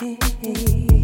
Hey.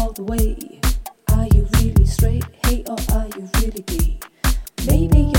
All the way. Are you really straight? Hey, or are you really gay? Maybe